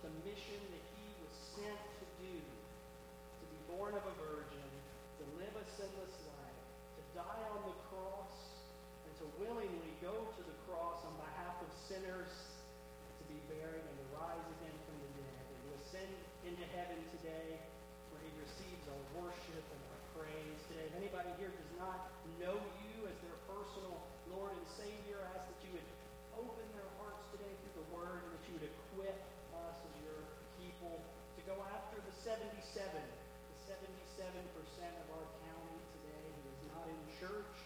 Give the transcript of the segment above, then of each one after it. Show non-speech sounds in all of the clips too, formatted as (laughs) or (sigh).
the mission that he was sent to do, to be born of a virgin, to live a sinless life, to die on the cross, and to willingly go to the cross on behalf of sinners, to be buried and to rise again from the dead, and to ascend into heaven today where he receives our worship and our praise today. If anybody here does not know you as their personal Lord and Savior, I ask that go after the 77, the 77% of our county today who is not in church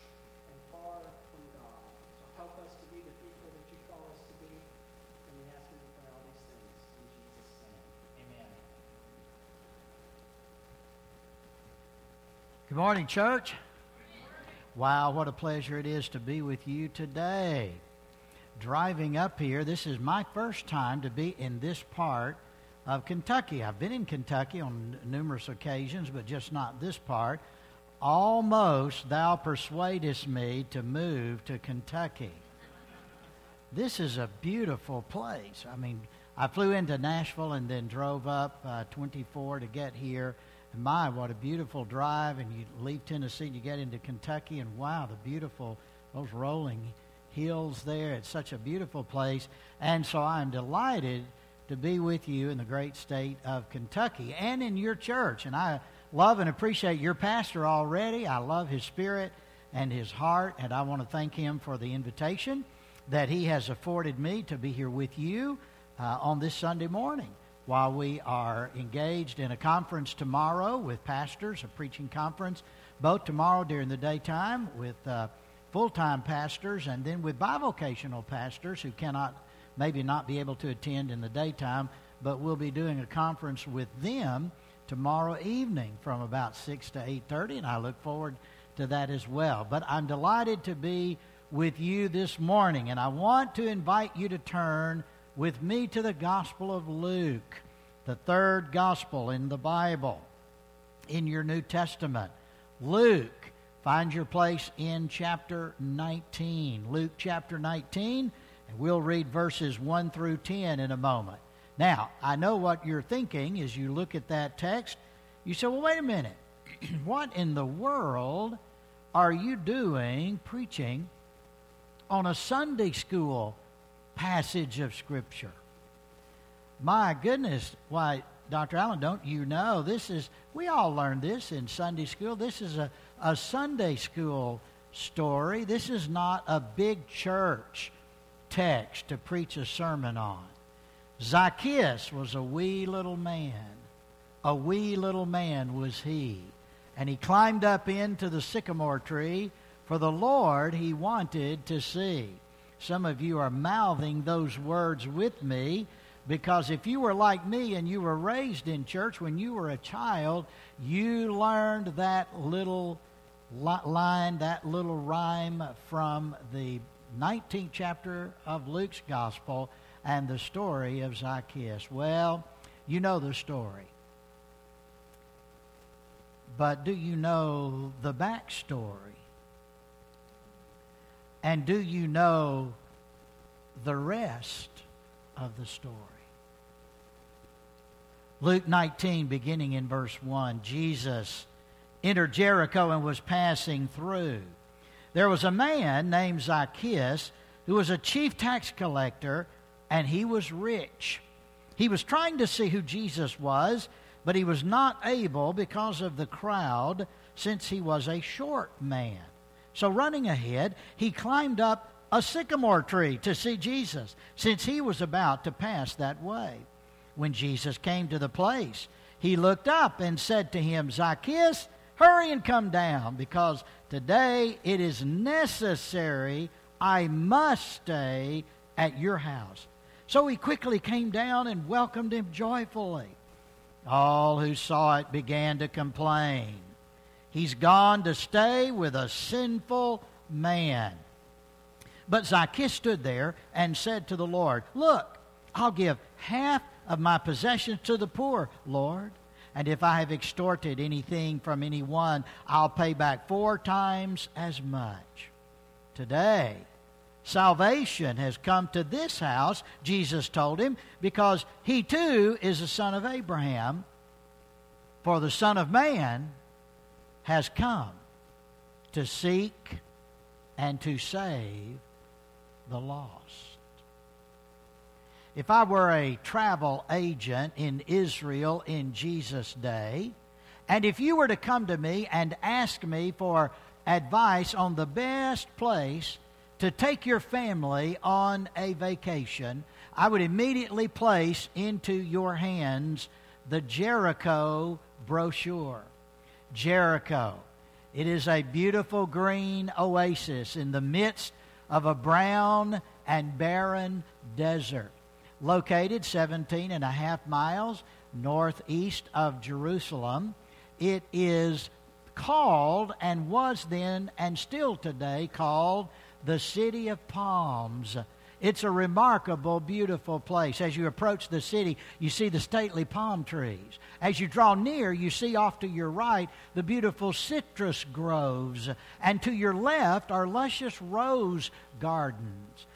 and far from God. So help us to be the people that you call us to be. And we ask you pray all these things in Jesus' name. Amen. Good morning, church. Wow, what a pleasure it is to be with you today. Driving up here, this is my first time to be in this part of Kentucky. I've been in Kentucky on numerous occasions, but just not this part. Almost thou persuadest me to move to Kentucky. This is a beautiful place. I mean, I flew into Nashville and then drove up uh, 24 to get here. And my, what a beautiful drive. And you leave Tennessee, you get into Kentucky, and wow, the beautiful, those rolling hills there. It's such a beautiful place. And so I'm delighted to be with you in the great state of Kentucky and in your church. And I love and appreciate your pastor already. I love his spirit and his heart, and I want to thank him for the invitation that he has afforded me to be here with you uh, on this Sunday morning while we are engaged in a conference tomorrow with pastors, a preaching conference, both tomorrow during the daytime with uh, full time pastors and then with bivocational pastors who cannot maybe not be able to attend in the daytime, but we'll be doing a conference with them tomorrow evening from about 6 to 8:30 and I look forward to that as well. But I'm delighted to be with you this morning and I want to invite you to turn with me to the Gospel of Luke, the third Gospel in the Bible, in your New Testament. Luke, find your place in chapter 19. Luke chapter 19, and we'll read verses 1 through 10 in a moment. Now, I know what you're thinking as you look at that text. You say, well, wait a minute. (clears throat) what in the world are you doing preaching on a Sunday school passage of Scripture. My goodness, why, Dr. Allen, don't you know? This is, we all learned this in Sunday school. This is a, a Sunday school story. This is not a big church text to preach a sermon on. Zacchaeus was a wee little man. A wee little man was he. And he climbed up into the sycamore tree, for the Lord he wanted to see. Some of you are mouthing those words with me because if you were like me and you were raised in church when you were a child, you learned that little line, that little rhyme from the 19th chapter of Luke's Gospel and the story of Zacchaeus. Well, you know the story. But do you know the backstory? And do you know the rest of the story? Luke 19, beginning in verse 1, Jesus entered Jericho and was passing through. There was a man named Zacchaeus who was a chief tax collector, and he was rich. He was trying to see who Jesus was, but he was not able because of the crowd, since he was a short man. So, running ahead, he climbed up a sycamore tree to see Jesus, since he was about to pass that way. When Jesus came to the place, he looked up and said to him, Zacchaeus, hurry and come down, because today it is necessary I must stay at your house. So he quickly came down and welcomed him joyfully. All who saw it began to complain. He's gone to stay with a sinful man. But Zacchaeus stood there and said to the Lord, Look, I'll give half of my possessions to the poor, Lord. And if I have extorted anything from anyone, I'll pay back four times as much. Today, Salvation has come to this house, Jesus told him, because he too is a son of Abraham. For the Son of Man has come to seek and to save the lost. If I were a travel agent in Israel in Jesus' day, and if you were to come to me and ask me for advice on the best place to take your family on a vacation, I would immediately place into your hands the Jericho brochure. Jericho. It is a beautiful green oasis in the midst of a brown and barren desert. Located 17 and a half miles northeast of Jerusalem, it is called and was then and still today called the City of Palms. It's a remarkable, beautiful place. As you approach the city, you see the stately palm trees. As you draw near, you see off to your right the beautiful citrus groves, and to your left are luscious rose gardens.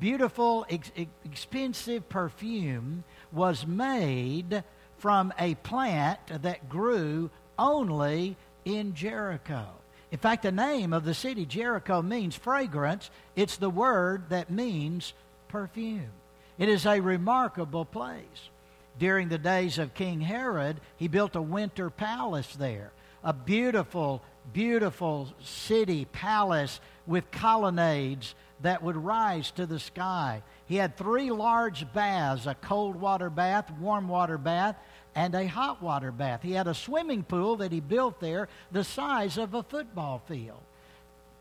Beautiful, ex- expensive perfume was made from a plant that grew only in Jericho. In fact, the name of the city, Jericho, means fragrance. It's the word that means perfume. It is a remarkable place. During the days of King Herod, he built a winter palace there. A beautiful, beautiful city palace with colonnades that would rise to the sky. He had three large baths a cold water bath, warm water bath, and a hot water bath. He had a swimming pool that he built there the size of a football field.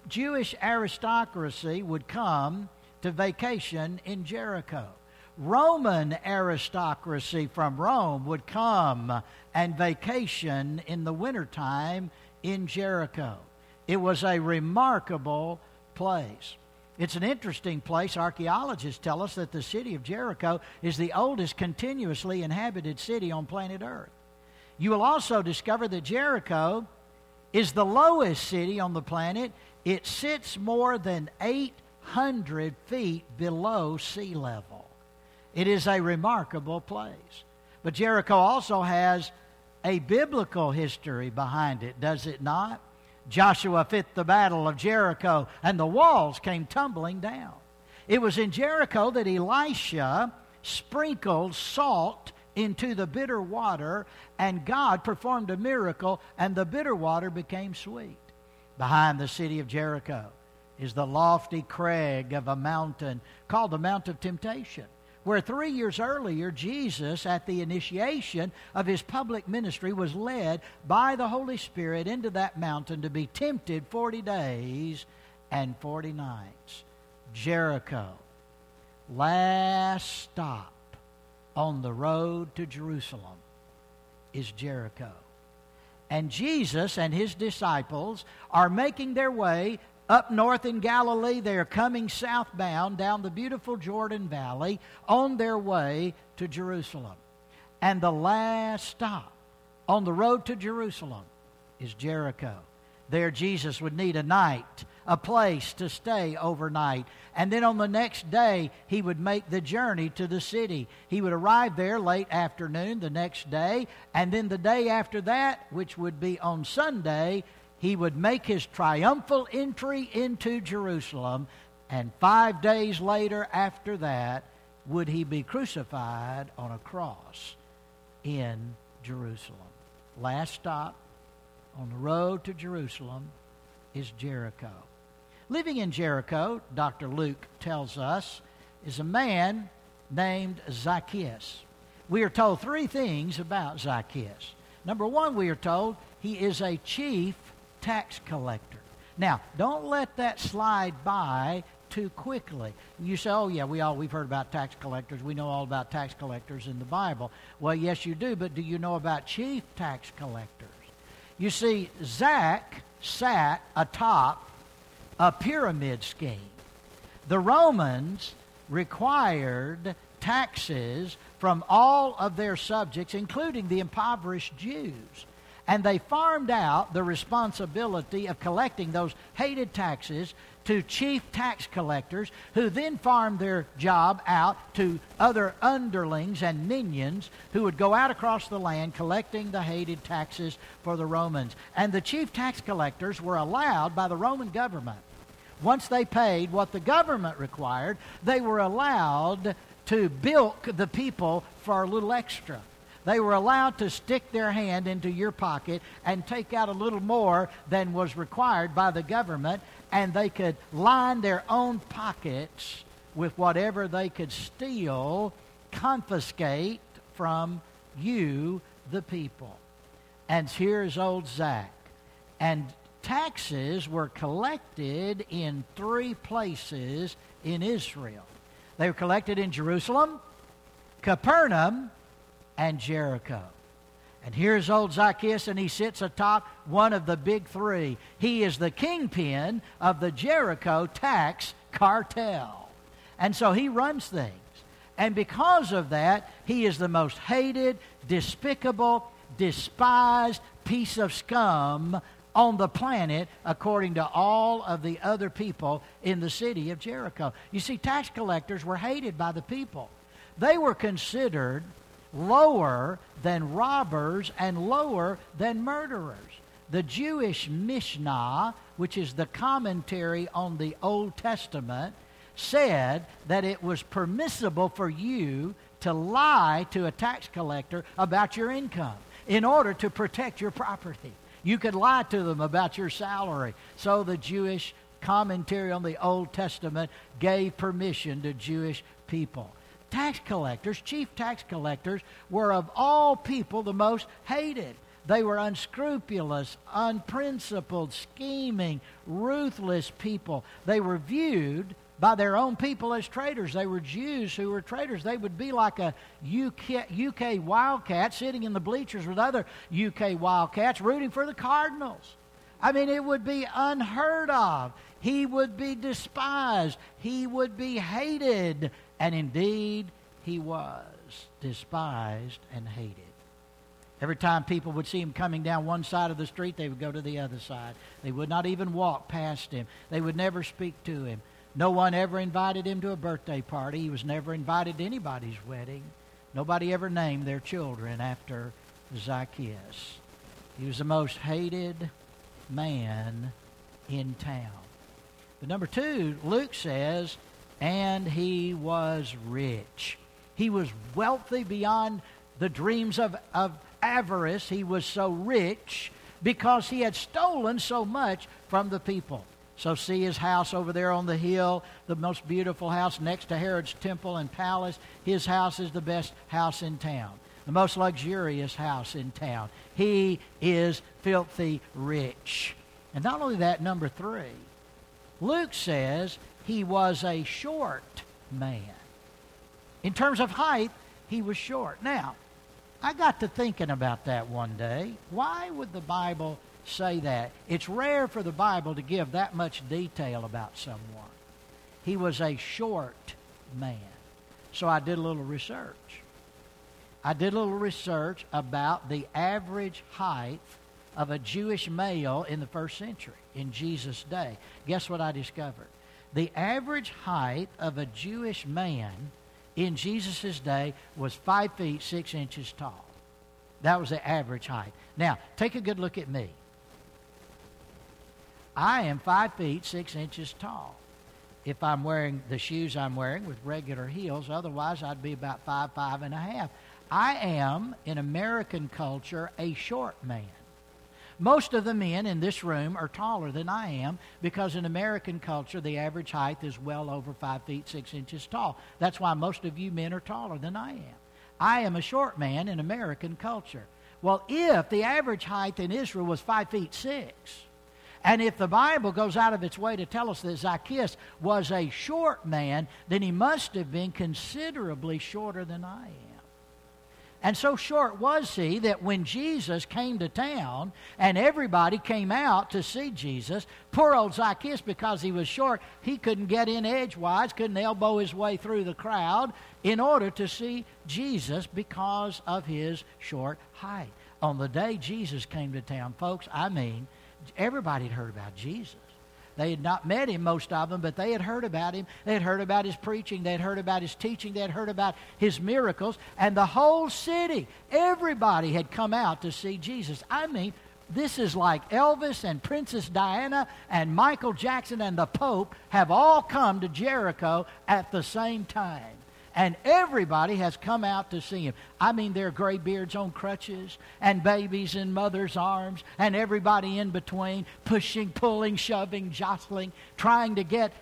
Jewish aristocracy would come to vacation in Jericho. Roman aristocracy from Rome would come and vacation in the wintertime in Jericho. It was a remarkable place. It's an interesting place. Archaeologists tell us that the city of Jericho is the oldest continuously inhabited city on planet Earth. You will also discover that Jericho is the lowest city on the planet. It sits more than 800 feet below sea level. It is a remarkable place. But Jericho also has a biblical history behind it, does it not? Joshua fit the battle of Jericho, and the walls came tumbling down. It was in Jericho that Elisha sprinkled salt into the bitter water, and God performed a miracle, and the bitter water became sweet. Behind the city of Jericho is the lofty crag of a mountain called the Mount of Temptation where three years earlier, Jesus, at the initiation of his public ministry, was led by the Holy Spirit into that mountain to be tempted 40 days and 40 nights. Jericho, last stop on the road to Jerusalem, is Jericho. And Jesus and his disciples are making their way up north in Galilee, they are coming southbound down the beautiful Jordan Valley on their way to Jerusalem. And the last stop on the road to Jerusalem is Jericho. There, Jesus would need a night, a place to stay overnight. And then on the next day, he would make the journey to the city. He would arrive there late afternoon the next day. And then the day after that, which would be on Sunday, he would make his triumphal entry into Jerusalem, and five days later, after that, would he be crucified on a cross in Jerusalem. Last stop on the road to Jerusalem is Jericho. Living in Jericho, Dr. Luke tells us, is a man named Zacchaeus. We are told three things about Zacchaeus. Number one, we are told he is a chief tax collector. Now, don't let that slide by too quickly. You say, "Oh yeah, we all we've heard about tax collectors. We know all about tax collectors in the Bible." Well, yes, you do, but do you know about chief tax collectors? You see, Zach sat atop a pyramid scheme. The Romans required taxes from all of their subjects, including the impoverished Jews. And they farmed out the responsibility of collecting those hated taxes to chief tax collectors, who then farmed their job out to other underlings and minions who would go out across the land collecting the hated taxes for the Romans. And the chief tax collectors were allowed by the Roman government. Once they paid what the government required, they were allowed to bilk the people for a little extra. They were allowed to stick their hand into your pocket and take out a little more than was required by the government, and they could line their own pockets with whatever they could steal, confiscate from you, the people. And here's old Zach. And taxes were collected in three places in Israel. They were collected in Jerusalem, Capernaum, and Jericho. And here's old Zacchaeus, and he sits atop one of the big three. He is the kingpin of the Jericho tax cartel. And so he runs things. And because of that, he is the most hated, despicable, despised piece of scum on the planet, according to all of the other people in the city of Jericho. You see, tax collectors were hated by the people. They were considered lower than robbers and lower than murderers. The Jewish Mishnah, which is the commentary on the Old Testament, said that it was permissible for you to lie to a tax collector about your income in order to protect your property. You could lie to them about your salary. So the Jewish commentary on the Old Testament gave permission to Jewish people tax collectors, chief tax collectors, were of all people the most hated. They were unscrupulous, unprincipled, scheming, ruthless people. They were viewed by their own people as traitors. They were Jews who were traitors. They would be like a UK, UK Wildcat sitting in the bleachers with other UK Wildcats rooting for the Cardinals. I mean, it would be unheard of. He would be despised. He would be hated. And indeed, he was despised and hated. Every time people would see him coming down one side of the street, they would go to the other side. They would not even walk past him. They would never speak to him. No one ever invited him to a birthday party. He was never invited to anybody's wedding. Nobody ever named their children after Zacchaeus. He was the most hated man in town. But number two, Luke says and he was rich. He was wealthy beyond the dreams of, of avarice. He was so rich because he had stolen so much from the people. So, see his house over there on the hill, the most beautiful house next to Herod's temple and palace. His house is the best house in town, the most luxurious house in town. He is filthy rich. And not only that, number three, Luke says he was a short man. In terms of height, he was short. Now, I got to thinking about that one day. Why would the Bible say that? It's rare for the Bible to give that much detail about someone. He was a short man. So I did a little research. I did a little research about the average height of a Jewish male in the first century, in Jesus' day. Guess what I discovered? The average height of a Jewish man in Jesus' day was five feet six inches tall. That was the average height. Now, take a good look at me. I am five feet six inches tall. If I'm wearing the shoes I'm wearing with regular heels, otherwise I'd be about five, five and a half. I am, in American culture, a short man. Most of the men in this room are taller than I am because in American culture, the average height is well over five feet six inches tall. That's why most of you men are taller than I am. I am a short man in American culture. Well, if the average height in Israel was five feet six, and if the Bible goes out of its way to tell us that Zacchaeus was a short man, then he must have been considerably shorter than I am. And so short was he that when Jesus came to town and everybody came out to see Jesus, poor old Zacchaeus, because he was short, he couldn't get in edgewise, couldn't elbow his way through the crowd in order to see Jesus because of his short height. on the day Jesus came to town, folks, I mean, everybody had heard about Jesus. They had not met him, most of them, but they had heard about him. They had heard about his preaching. They had heard about his teaching. They had heard about his miracles. And the whole city, everybody had come out to see Jesus. I mean, this is like Elvis and Princess Diana and Michael Jackson and the Pope have all come to Jericho at the same time. And everybody has come out to see him. I mean, there are graybeards on crutches, and babies in mothers' arms, and everybody in between, pushing, pulling, shoving, jostling, trying to get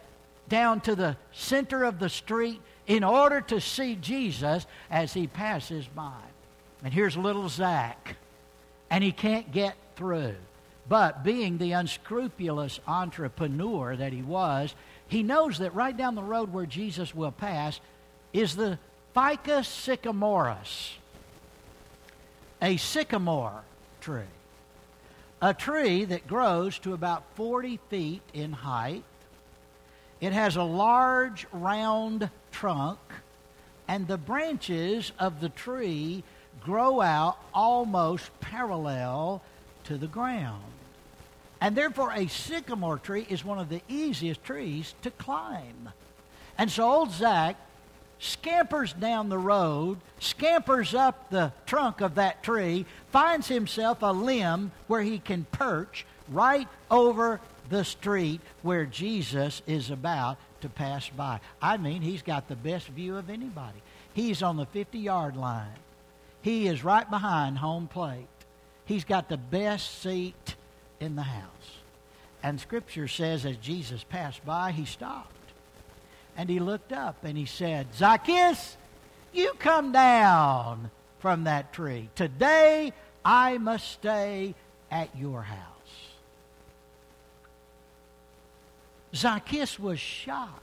down to the center of the street in order to see Jesus as he passes by. And here's little Zach, and he can't get through. But being the unscrupulous entrepreneur that he was, he knows that right down the road where Jesus will pass is the Ficus sycamorus, a sycamore tree. A tree that grows to about 40 feet in height. It has a large round trunk, and the branches of the tree grow out almost parallel to the ground. And therefore, a sycamore tree is one of the easiest trees to climb. And so old Zach scampers down the road, scampers up the trunk of that tree, finds himself a limb where he can perch right over the street where Jesus is about to pass by. I mean, he's got the best view of anybody. He's on the 50 yard line, he is right behind home plate. He's got the best seat in the house. And Scripture says as Jesus passed by, he stopped. And he looked up and he said, Zacchaeus, you come down from that tree. Today I must stay at your house. Zacchaeus was shocked.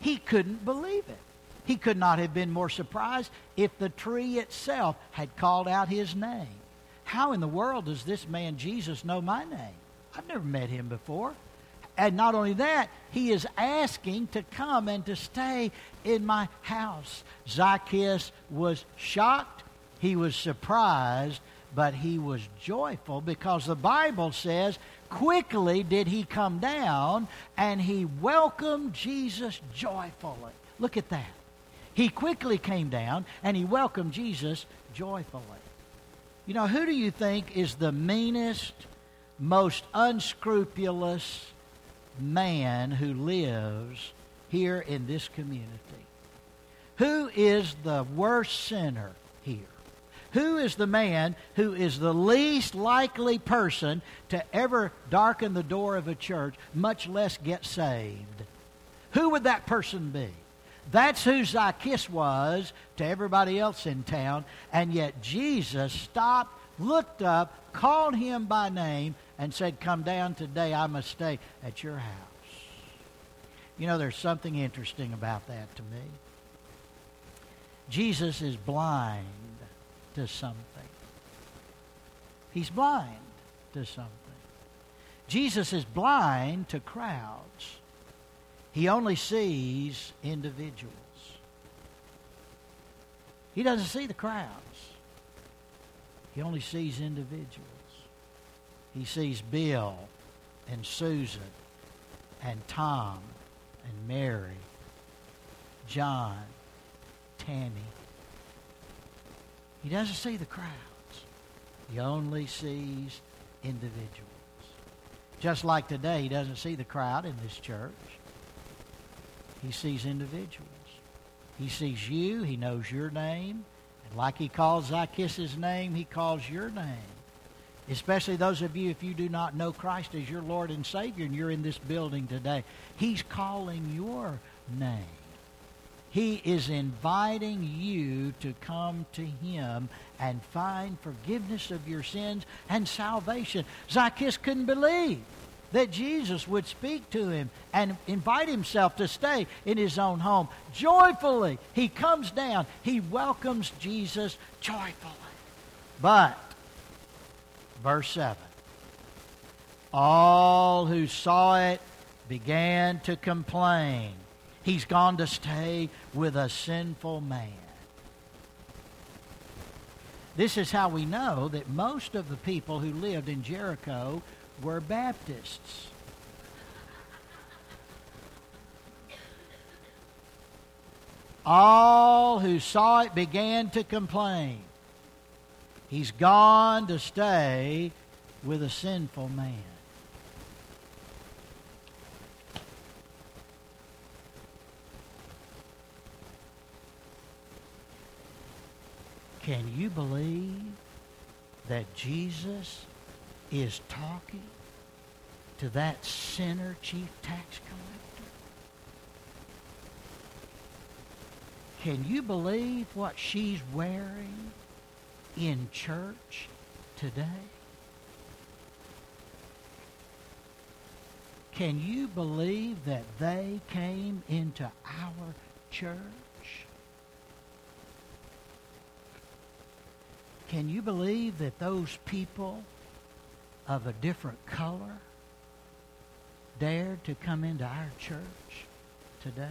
He couldn't believe it. He could not have been more surprised if the tree itself had called out his name. How in the world does this man Jesus know my name? I've never met him before. And not only that, he is asking to come and to stay in my house. Zacchaeus was shocked, he was surprised, but he was joyful because the Bible says, quickly did he come down and he welcomed Jesus joyfully. Look at that. He quickly came down and he welcomed Jesus joyfully. You know, who do you think is the meanest, most unscrupulous, man who lives here in this community? Who is the worst sinner here? Who is the man who is the least likely person to ever darken the door of a church, much less get saved? Who would that person be? That's who Zacchaeus was to everybody else in town, and yet Jesus stopped, looked up, called him by name, and said, Come down today, I must stay at your house. You know, there's something interesting about that to me. Jesus is blind to something. He's blind to something. Jesus is blind to crowds. He only sees individuals. He doesn't see the crowds. He only sees individuals. He sees Bill and Susan and Tom and Mary, John, Tammy. He doesn't see the crowds. He only sees individuals. Just like today, he doesn't see the crowd in this church. He sees individuals. He sees you. He knows your name. And like he calls Zacchaeus' name, he calls your name. Especially those of you, if you do not know Christ as your Lord and Savior and you're in this building today, He's calling your name. He is inviting you to come to Him and find forgiveness of your sins and salvation. Zacchaeus couldn't believe that Jesus would speak to him and invite himself to stay in his own home. Joyfully, he comes down. He welcomes Jesus joyfully. But Verse 7. All who saw it began to complain. He's gone to stay with a sinful man. This is how we know that most of the people who lived in Jericho were Baptists. All who saw it began to complain. He's gone to stay with a sinful man. Can you believe that Jesus is talking to that sinner chief tax collector? Can you believe what she's wearing in church today? Can you believe that they came into our church? Can you believe that those people of a different color dared to come into our church today?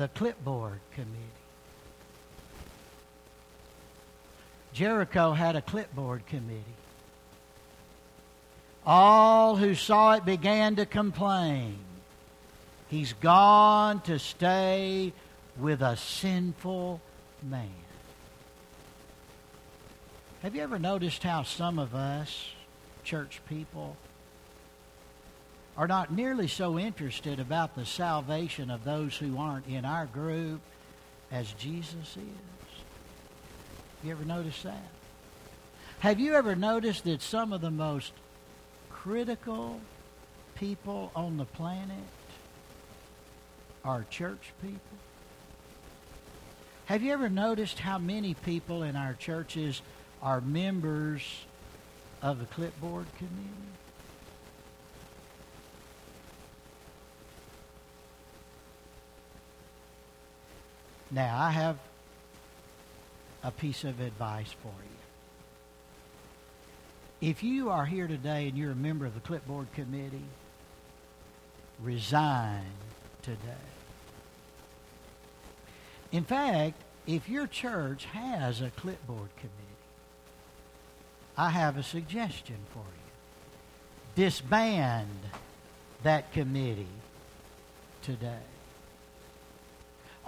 The clipboard committee. Jericho had a clipboard committee. All who saw it began to complain. He's gone to stay with a sinful man. Have you ever noticed how some of us, church people, are not nearly so interested about the salvation of those who aren't in our group as Jesus is? You ever noticed that? Have you ever noticed that some of the most critical people on the planet are church people? Have you ever noticed how many people in our churches are members of the clipboard committee? Now, I have a piece of advice for you. If you are here today and you're a member of the clipboard committee, resign today. In fact, if your church has a clipboard committee, I have a suggestion for you. Disband that committee today.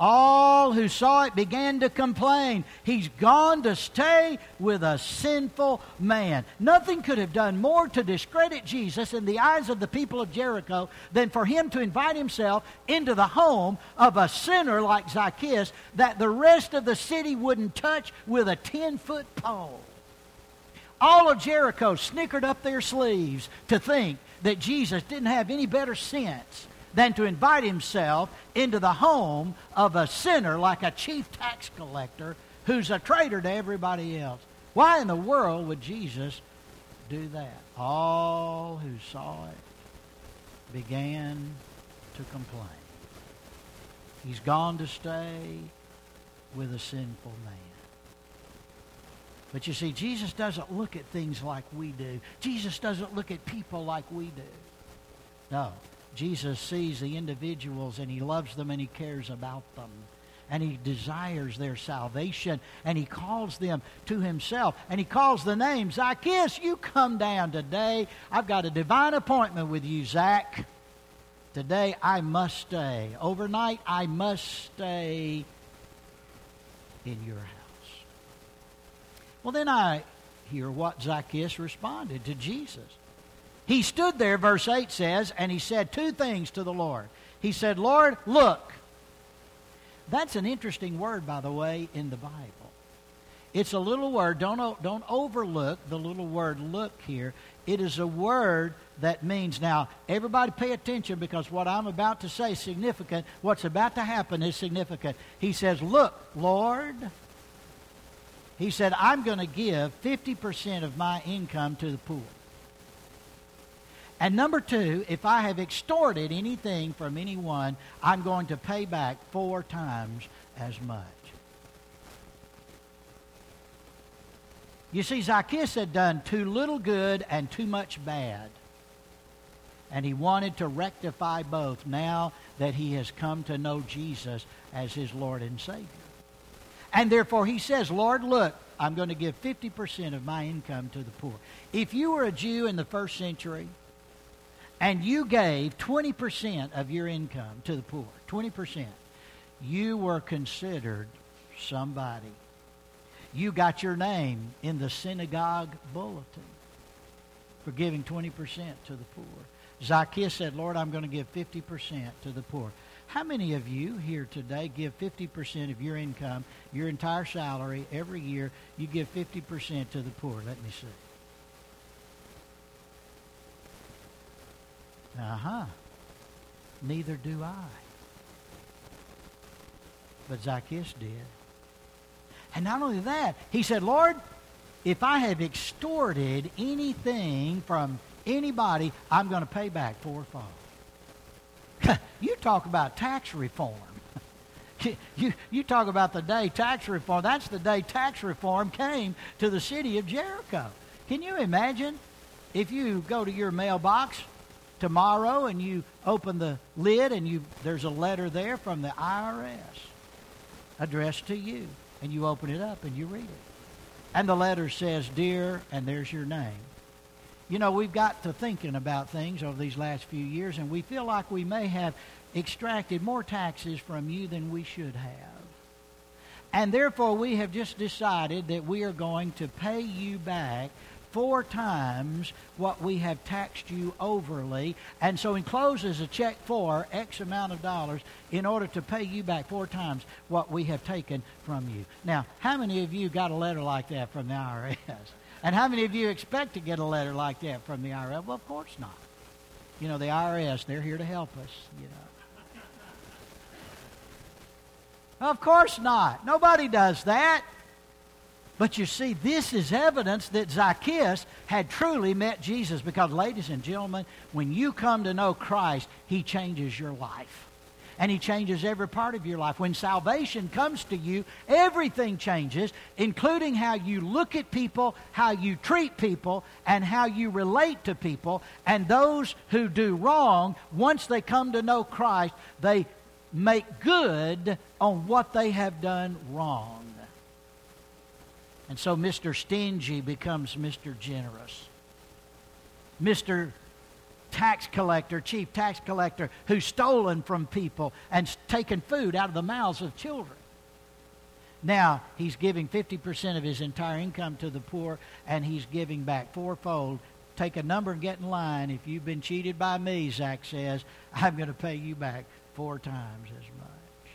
All who saw it began to complain. He's gone to stay with a sinful man. Nothing could have done more to discredit Jesus in the eyes of the people of Jericho than for him to invite himself into the home of a sinner like Zacchaeus that the rest of the city wouldn't touch with a 10 foot pole. All of Jericho snickered up their sleeves to think that Jesus didn't have any better sense than to invite himself into the home of a sinner like a chief tax collector who's a traitor to everybody else. Why in the world would Jesus do that? All who saw it began to complain. He's gone to stay with a sinful man. But you see, Jesus doesn't look at things like we do. Jesus doesn't look at people like we do. No. Jesus sees the individuals and he loves them and he cares about them. And he desires their salvation and he calls them to himself. And he calls the name Zacchaeus, you come down today. I've got a divine appointment with you, Zach. Today I must stay. Overnight I must stay in your house. Well, then I hear what Zacchaeus responded to Jesus. He stood there, verse 8 says, and he said two things to the Lord. He said, Lord, look. That's an interesting word, by the way, in the Bible. It's a little word. Don't, don't overlook the little word look here. It is a word that means, now, everybody pay attention because what I'm about to say is significant. What's about to happen is significant. He says, Look, Lord. He said, I'm going to give 50% of my income to the poor. And number two, if I have extorted anything from anyone, I'm going to pay back four times as much. You see, Zacchaeus had done too little good and too much bad. And he wanted to rectify both now that he has come to know Jesus as his Lord and Savior. And therefore he says, Lord, look, I'm going to give 50% of my income to the poor. If you were a Jew in the first century and you gave 20% of your income to the poor, 20%, you were considered somebody. You got your name in the synagogue bulletin for giving 20% to the poor. Zacchaeus said, Lord, I'm going to give 50% to the poor. How many of you here today give 50% of your income, your entire salary, every year, you give 50% to the poor? Let me see. Uh huh. Neither do I. But Zacchaeus did. And not only that, he said, Lord, if I have extorted anything from anybody, I'm going to pay back fourfold. (laughs) you talk about tax reform. (laughs) you, you talk about the day tax reform. That's the day tax reform came to the city of Jericho. Can you imagine if you go to your mailbox tomorrow and you open the lid and you there's a letter there from the IRS addressed to you and you open it up and you read it. And the letter says, Dear, and there's your name. You know, we've got to thinking about things over these last few years, and we feel like we may have extracted more taxes from you than we should have. And therefore, we have just decided that we are going to pay you back four times what we have taxed you overly. And so encloses a check for X amount of dollars in order to pay you back four times what we have taken from you. Now, how many of you got a letter like that from the IRS? And how many of you expect to get a letter like that from the IRS? Well, of course not. You know, the IRS, they're here to help us, you know. Of course not. Nobody does that. But you see, this is evidence that Zacchaeus had truly met Jesus because, ladies and gentlemen, when you come to know Christ, he changes your life. And he changes every part of your life. When salvation comes to you, everything changes, including how you look at people, how you treat people, and how you relate to people. And those who do wrong, once they come to know Christ, they make good on what they have done wrong. And so Mr. Stingy becomes Mr. Generous. Mr. Tax collector, chief tax collector, who's stolen from people and taken food out of the mouths of children. Now, he's giving 50% of his entire income to the poor, and he's giving back fourfold. Take a number and get in line. If you've been cheated by me, Zach says, I'm going to pay you back four times as much.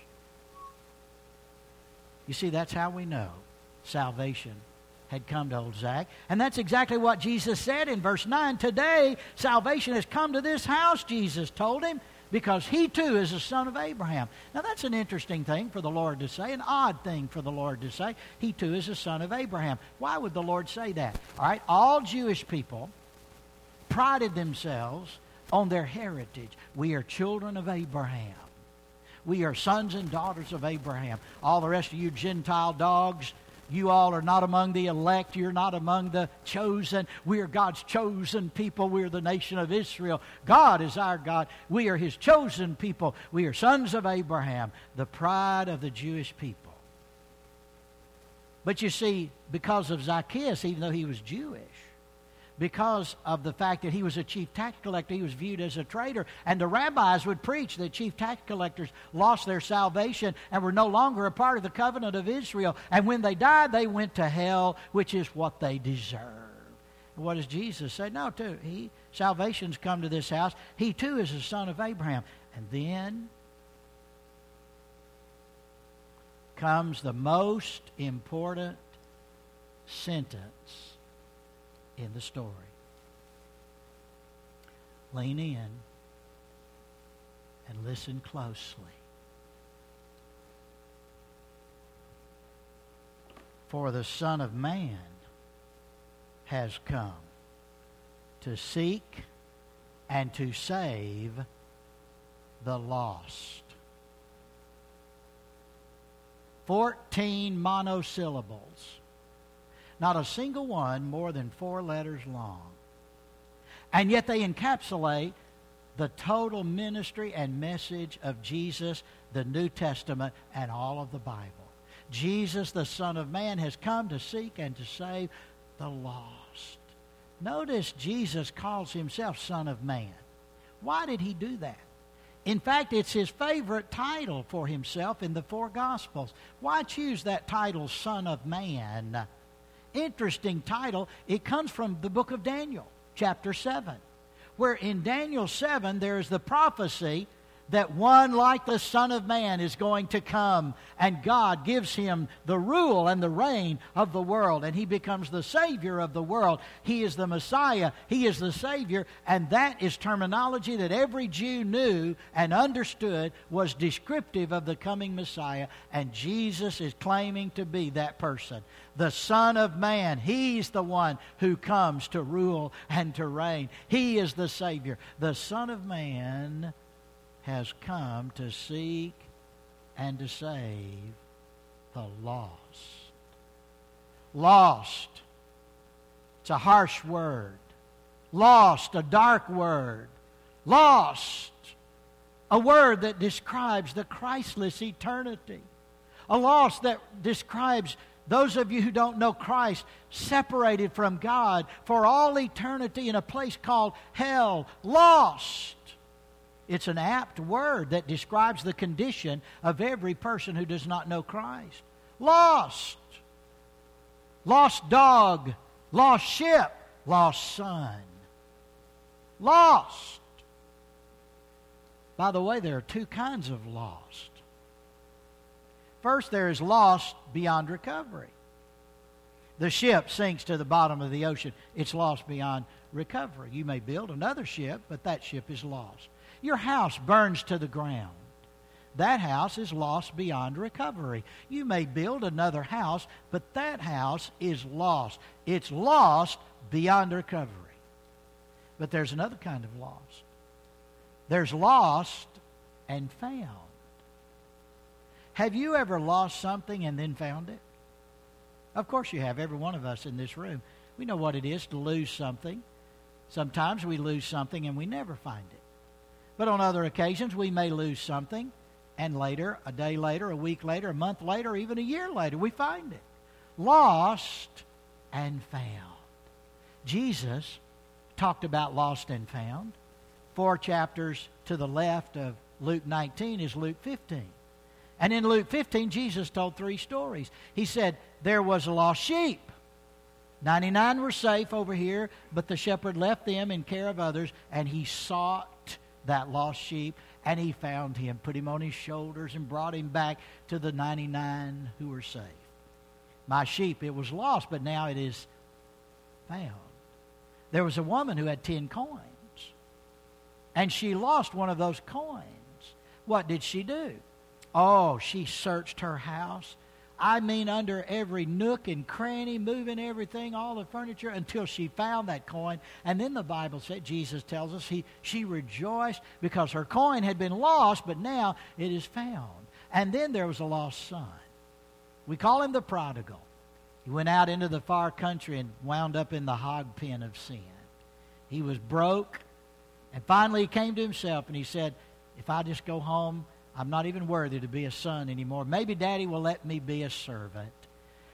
You see, that's how we know salvation had come to old Zach. And that's exactly what Jesus said in verse 9. Today, salvation has come to this house, Jesus told him, because he too is a son of Abraham. Now, that's an interesting thing for the Lord to say, an odd thing for the Lord to say. He too is a son of Abraham. Why would the Lord say that? All right, all Jewish people prided themselves on their heritage. We are children of Abraham. We are sons and daughters of Abraham. All the rest of you Gentile dogs, you all are not among the elect. You're not among the chosen. We are God's chosen people. We are the nation of Israel. God is our God. We are His chosen people. We are sons of Abraham, the pride of the Jewish people. But you see, because of Zacchaeus, even though he was Jewish, because of the fact that he was a chief tax collector, he was viewed as a traitor. And the rabbis would preach that chief tax collectors lost their salvation and were no longer a part of the covenant of Israel. And when they died, they went to hell, which is what they deserve. What does Jesus say? No, too. He salvation's come to this house. He too is a son of Abraham. And then comes the most important sentence in the story. Lean in and listen closely. For the Son of Man has come to seek and to save the lost. Fourteen monosyllables not a single one more than four letters long. And yet they encapsulate the total ministry and message of Jesus, the New Testament, and all of the Bible. Jesus, the Son of Man, has come to seek and to save the lost. Notice Jesus calls himself Son of Man. Why did he do that? In fact, it's his favorite title for himself in the four Gospels. Why choose that title, Son of Man? Interesting title. It comes from the book of Daniel, chapter 7, where in Daniel 7 there is the prophecy that one like the Son of Man is going to come, and God gives him the rule and the reign of the world, and he becomes the Savior of the world. He is the Messiah, he is the Savior, and that is terminology that every Jew knew and understood was descriptive of the coming Messiah, and Jesus is claiming to be that person. The Son of Man, He's the one who comes to rule and to reign. He is the Savior. The Son of Man has come to seek and to save the lost. Lost. It's a harsh word. Lost, a dark word. Lost, a word that describes the Christless eternity. A loss that describes those of you who don't know Christ separated from God for all eternity in a place called hell. Lost. It's an apt word that describes the condition of every person who does not know Christ. Lost. Lost dog. Lost ship. Lost son. Lost. By the way, there are two kinds of lost. First, there is lost beyond recovery. The ship sinks to the bottom of the ocean. It's lost beyond recovery. You may build another ship, but that ship is lost. Your house burns to the ground. That house is lost beyond recovery. You may build another house, but that house is lost. It's lost beyond recovery. But there's another kind of lost. There's lost and found. Have you ever lost something and then found it? Of course you have, every one of us in this room. We know what it is to lose something. Sometimes we lose something and we never find it. But on other occasions, we may lose something, and later, a day later, a week later, a month later, even a year later, we find it. Lost and found. Jesus talked about lost and found. Four chapters to the left of Luke 19 is Luke 15. And in Luke 15, Jesus told three stories. He said, There was a lost sheep. 99 were safe over here, but the shepherd left them in care of others, and he sought that lost sheep, and he found him, put him on his shoulders, and brought him back to the 99 who were saved. My sheep, it was lost, but now it is found. There was a woman who had 10 coins, and she lost one of those coins. What did she do? Oh, she searched her house I mean, under every nook and cranny, moving everything, all the furniture, until she found that coin. And then the Bible said, Jesus tells us, he, she rejoiced because her coin had been lost, but now it is found. And then there was a lost son. We call him the prodigal. He went out into the far country and wound up in the hog pen of sin. He was broke, and finally he came to himself and he said, If I just go home, I'm not even worthy to be a son anymore. Maybe daddy will let me be a servant.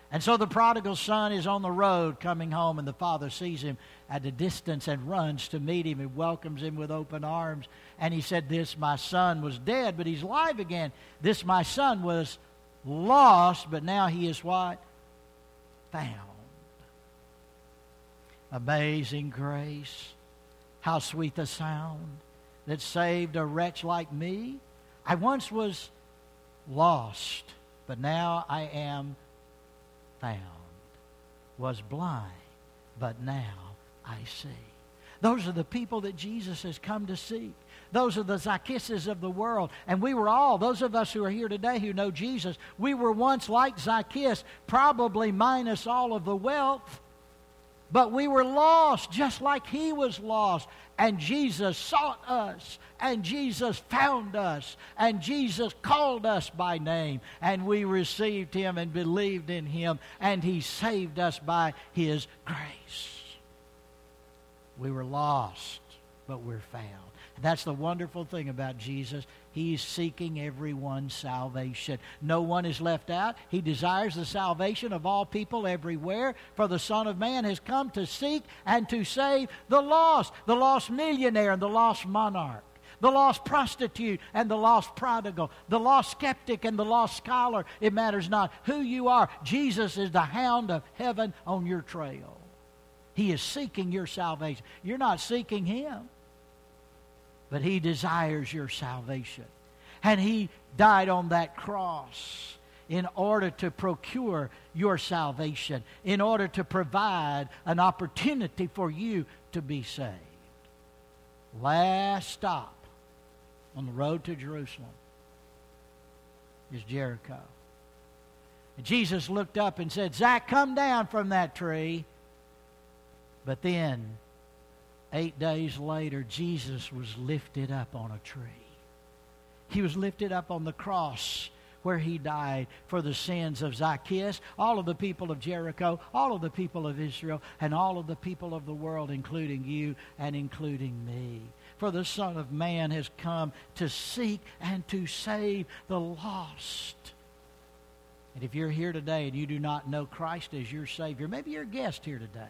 And so the prodigal son is on the road coming home, and the father sees him at a distance and runs to meet him and welcomes him with open arms. And he said, This my son was dead, but he's alive again. This my son was lost, but now he is what? Found. Amazing grace. How sweet the sound that saved a wretch like me. I once was lost, but now I am found. Was blind, but now I see. Those are the people that Jesus has come to seek. Those are the Zacchaeuses of the world. And we were all, those of us who are here today who know Jesus, we were once like Zacchaeus, probably minus all of the wealth, but we were lost just like he was lost. And Jesus sought us, and Jesus found us, and Jesus called us by name, and we received him and believed in him, and he saved us by his grace. We were lost, but we're found. That's the wonderful thing about Jesus. He's seeking everyone's salvation. No one is left out. He desires the salvation of all people everywhere. For the Son of Man has come to seek and to save the lost, the lost millionaire and the lost monarch the lost prostitute and the lost prodigal, the lost skeptic and the lost scholar. It matters not who you are. Jesus is the hound of heaven on your trail. He is seeking your salvation. You're not seeking Him but He desires your salvation. And He died on that cross in order to procure your salvation, in order to provide an opportunity for you to be saved. Last stop on the road to Jerusalem is Jericho. And Jesus looked up and said, Zach, come down from that tree. But then Eight days later, Jesus was lifted up on a tree. He was lifted up on the cross where he died for the sins of Zacchaeus, all of the people of Jericho, all of the people of Israel, and all of the people of the world, including you and including me. For the Son of Man has come to seek and to save the lost. And if you're here today and you do not know Christ as your Savior, maybe you're a guest here today.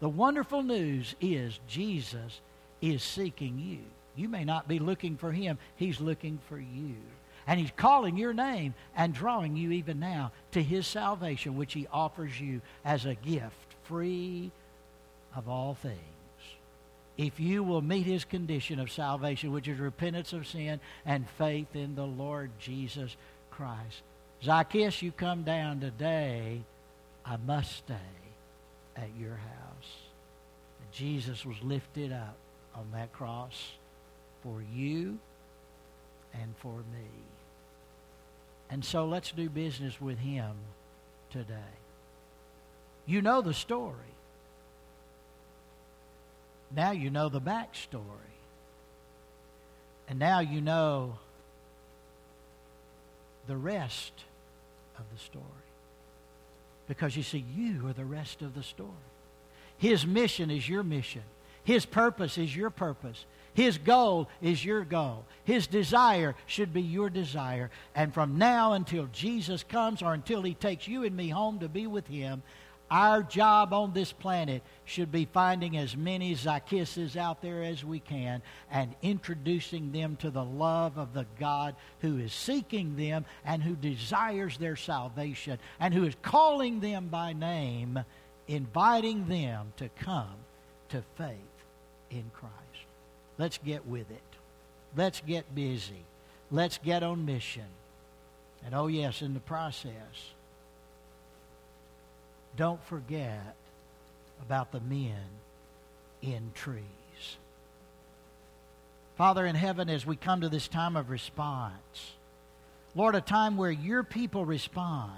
The wonderful news is Jesus is seeking you. You may not be looking for him, he's looking for you. And he's calling your name and drawing you even now to his salvation, which he offers you as a gift, free of all things. If you will meet his condition of salvation, which is repentance of sin and faith in the Lord Jesus Christ. Zacchaeus, you come down today. I must stay at your house. Jesus was lifted up on that cross for you and for me. And so let's do business with him today. You know the story. Now you know the backstory. And now you know the rest of the story. Because you see, you are the rest of the story. His mission is your mission. His purpose is your purpose. His goal is your goal. His desire should be your desire. And from now until Jesus comes or until He takes you and me home to be with Him, our job on this planet should be finding as many Zacchaeuses out there as we can and introducing them to the love of the God who is seeking them and who desires their salvation and who is calling them by name inviting them to come to faith in Christ. Let's get with it. Let's get busy. Let's get on mission. And oh, yes, in the process, don't forget about the men in trees. Father in heaven, as we come to this time of response, Lord, a time where your people respond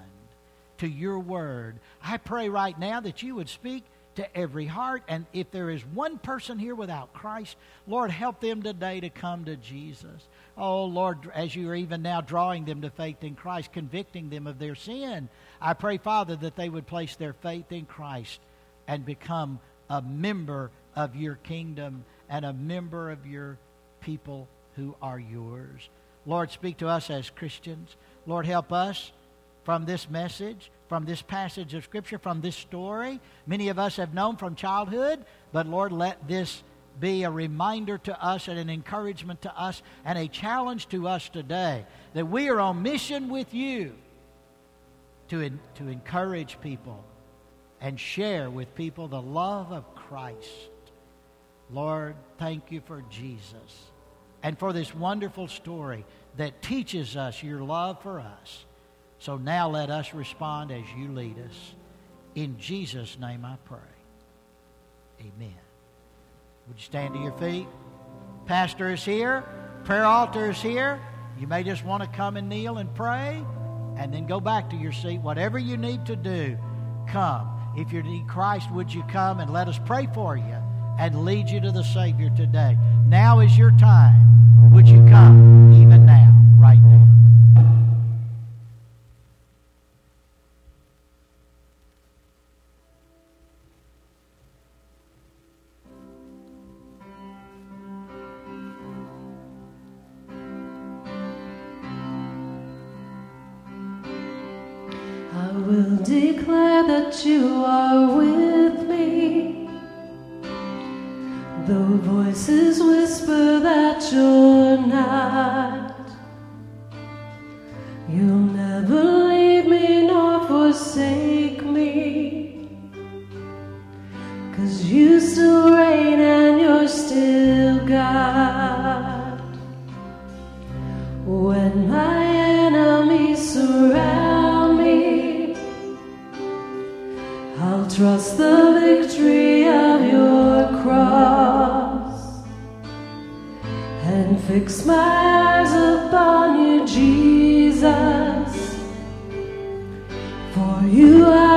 to your word. I pray right now that you would speak to every heart. And if there is one person here without Christ, Lord, help them today to come to Jesus. Oh, Lord, as you are even now drawing them to faith in Christ, convicting them of their sin, I pray, Father, that they would place their faith in Christ and become a member of your kingdom and a member of your people who are yours. Lord, speak to us as Christians. Lord, help us from this message, from this passage of Scripture, from this story. Many of us have known from childhood, but Lord, let this be a reminder to us and an encouragement to us and a challenge to us today that we are on mission with you to, to encourage people and share with people the love of Christ. Lord, thank you for Jesus and for this wonderful story that teaches us your love for us. So now let us respond as you lead us. In Jesus' name I pray. Amen. Would you stand to your feet? Pastor is here. Prayer altar is here. You may just want to come and kneel and pray and then go back to your seat. Whatever you need to do, come. If you need Christ, would you come and let us pray for you and lead you to the Savior today? Now is your time. Would you come even now, right now? and fix my eyes upon you, Jesus. For you are.